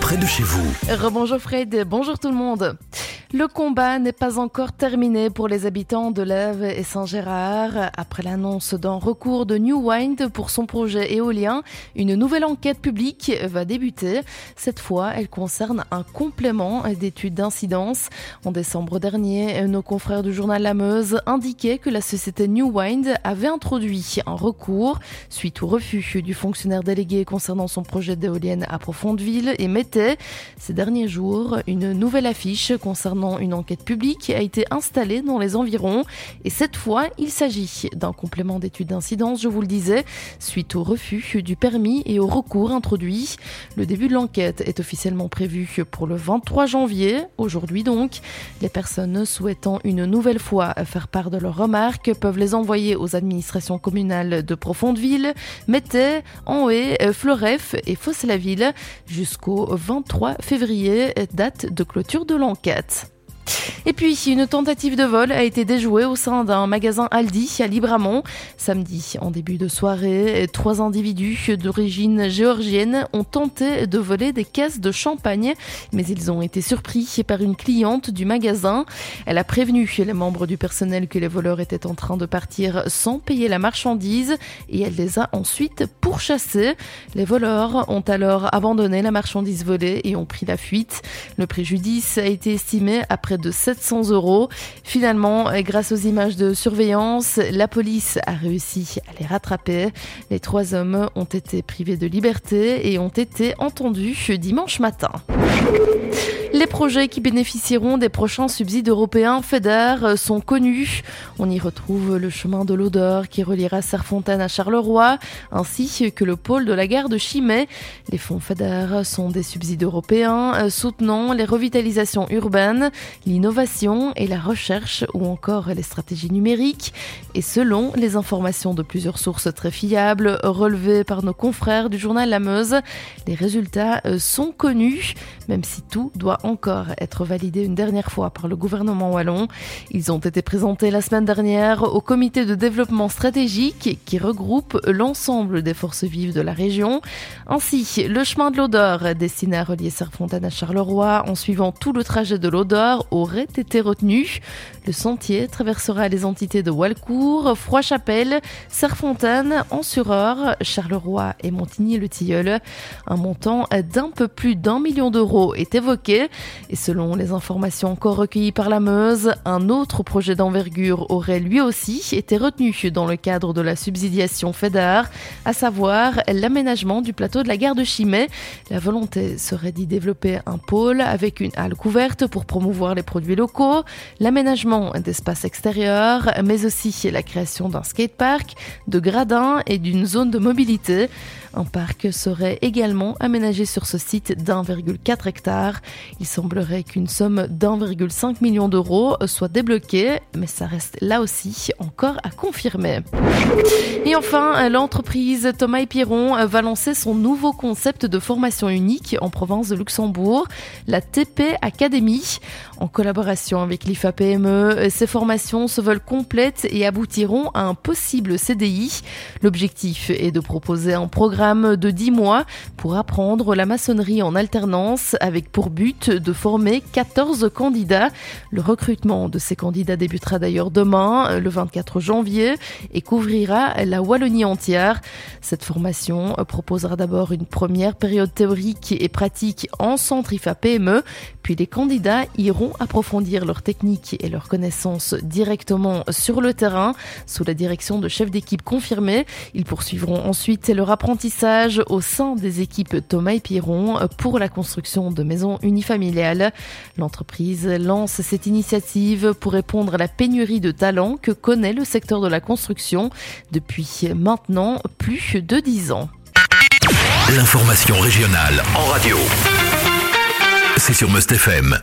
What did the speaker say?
près de chez vous. Rebonjour Fred, bonjour tout le monde. Le combat n'est pas encore terminé pour les habitants de Lève et Saint-Gérard. Après l'annonce d'un recours de New Wind pour son projet éolien, une nouvelle enquête publique va débuter. Cette fois, elle concerne un complément d'études d'incidence. En décembre dernier, nos confrères du journal La Meuse indiquaient que la société New Wind avait introduit un recours suite au refus du fonctionnaire délégué concernant son projet d'éolienne à Profondeville et mettait ces derniers jours une nouvelle affiche concernant une enquête publique a été installée dans les environs. Et cette fois, il s'agit d'un complément d'étude d'incidence, je vous le disais, suite au refus du permis et au recours introduit. Le début de l'enquête est officiellement prévu pour le 23 janvier, aujourd'hui donc. Les personnes souhaitant une nouvelle fois faire part de leurs remarques peuvent les envoyer aux administrations communales de Profondeville, Mété, Enhé, Fleuref et Fosse-la-Ville jusqu'au 23 février, date de clôture de l'enquête. Et puis, une tentative de vol a été déjouée au sein d'un magasin Aldi à Libramont. Samedi, en début de soirée, trois individus d'origine géorgienne ont tenté de voler des caisses de champagne, mais ils ont été surpris par une cliente du magasin. Elle a prévenu les membres du personnel que les voleurs étaient en train de partir sans payer la marchandise et elle les a ensuite pourchassés. Les voleurs ont alors abandonné la marchandise volée et ont pris la fuite. Le préjudice a été estimé à près de 700 euros. Finalement, grâce aux images de surveillance, la police a réussi à les rattraper. Les trois hommes ont été privés de liberté et ont été entendus dimanche matin. Les projets qui bénéficieront des prochains subsides européens FEDER sont connus. On y retrouve le chemin de l'odeur qui reliera Serfontaine à Charleroi, ainsi que le pôle de la gare de Chimay. Les fonds FEDER sont des subsides européens soutenant les revitalisations urbaines, l'innovation et la recherche ou encore les stratégies numériques. Et selon les informations de plusieurs sources très fiables relevées par nos confrères du journal La Meuse, les résultats sont connus, même si tout doit encore être validé une dernière fois par le gouvernement wallon. Ils ont été présentés la semaine dernière au comité de développement stratégique qui regroupe l'ensemble des forces vives de la région. Ainsi, le chemin de l'odeur destiné à relier Serfontaine à Charleroi en suivant tout le trajet de l'odeur aurait été retenu. Le sentier traversera les entités de Walcourt, Froid-Chapelle, Serfontaine, Ansureur, Charleroi et Montigny-le-Tilleul. Un montant d'un peu plus d'un million d'euros est évoqué. Et selon les informations encore recueillies par la Meuse, un autre projet d'envergure aurait lui aussi été retenu dans le cadre de la subsidiation FEDER, à savoir l'aménagement du plateau de la gare de Chimay. La volonté serait d'y développer un pôle avec une halle couverte pour promouvoir les produits locaux, l'aménagement d'espaces extérieurs, mais aussi la création d'un skatepark, de gradins et d'une zone de mobilité. Un parc serait également aménagé sur ce site d'1,4 hectare. Il semblerait qu'une somme d'1,5 million d'euros soit débloquée, mais ça reste là aussi encore à confirmer. Et enfin, l'entreprise Thomas et Piron va lancer son nouveau concept de formation unique en province de Luxembourg, la TP Academy. En collaboration avec l'IFA PME, ces formations se veulent complètes et aboutiront à un possible CDI. L'objectif est de proposer un programme de 10 mois pour apprendre la maçonnerie en alternance avec pour but de former 14 candidats. Le recrutement de ces candidats débutera d'ailleurs demain, le 24 janvier, et couvrira la Wallonie entière. Cette formation proposera d'abord une première période théorique et pratique en centre IFA PME, puis les candidats iront approfondir leurs techniques et leurs connaissances directement sur le terrain sous la direction de chefs d'équipe confirmés. Ils poursuivront ensuite leur apprentissage au sein des équipes Thomas et Piron pour la construction de maisons unifamiliales. L'entreprise lance cette initiative pour répondre à la pénurie de talents que connaît le secteur de la construction depuis maintenant plus de dix ans. L'information régionale en radio. C'est sur Must FM.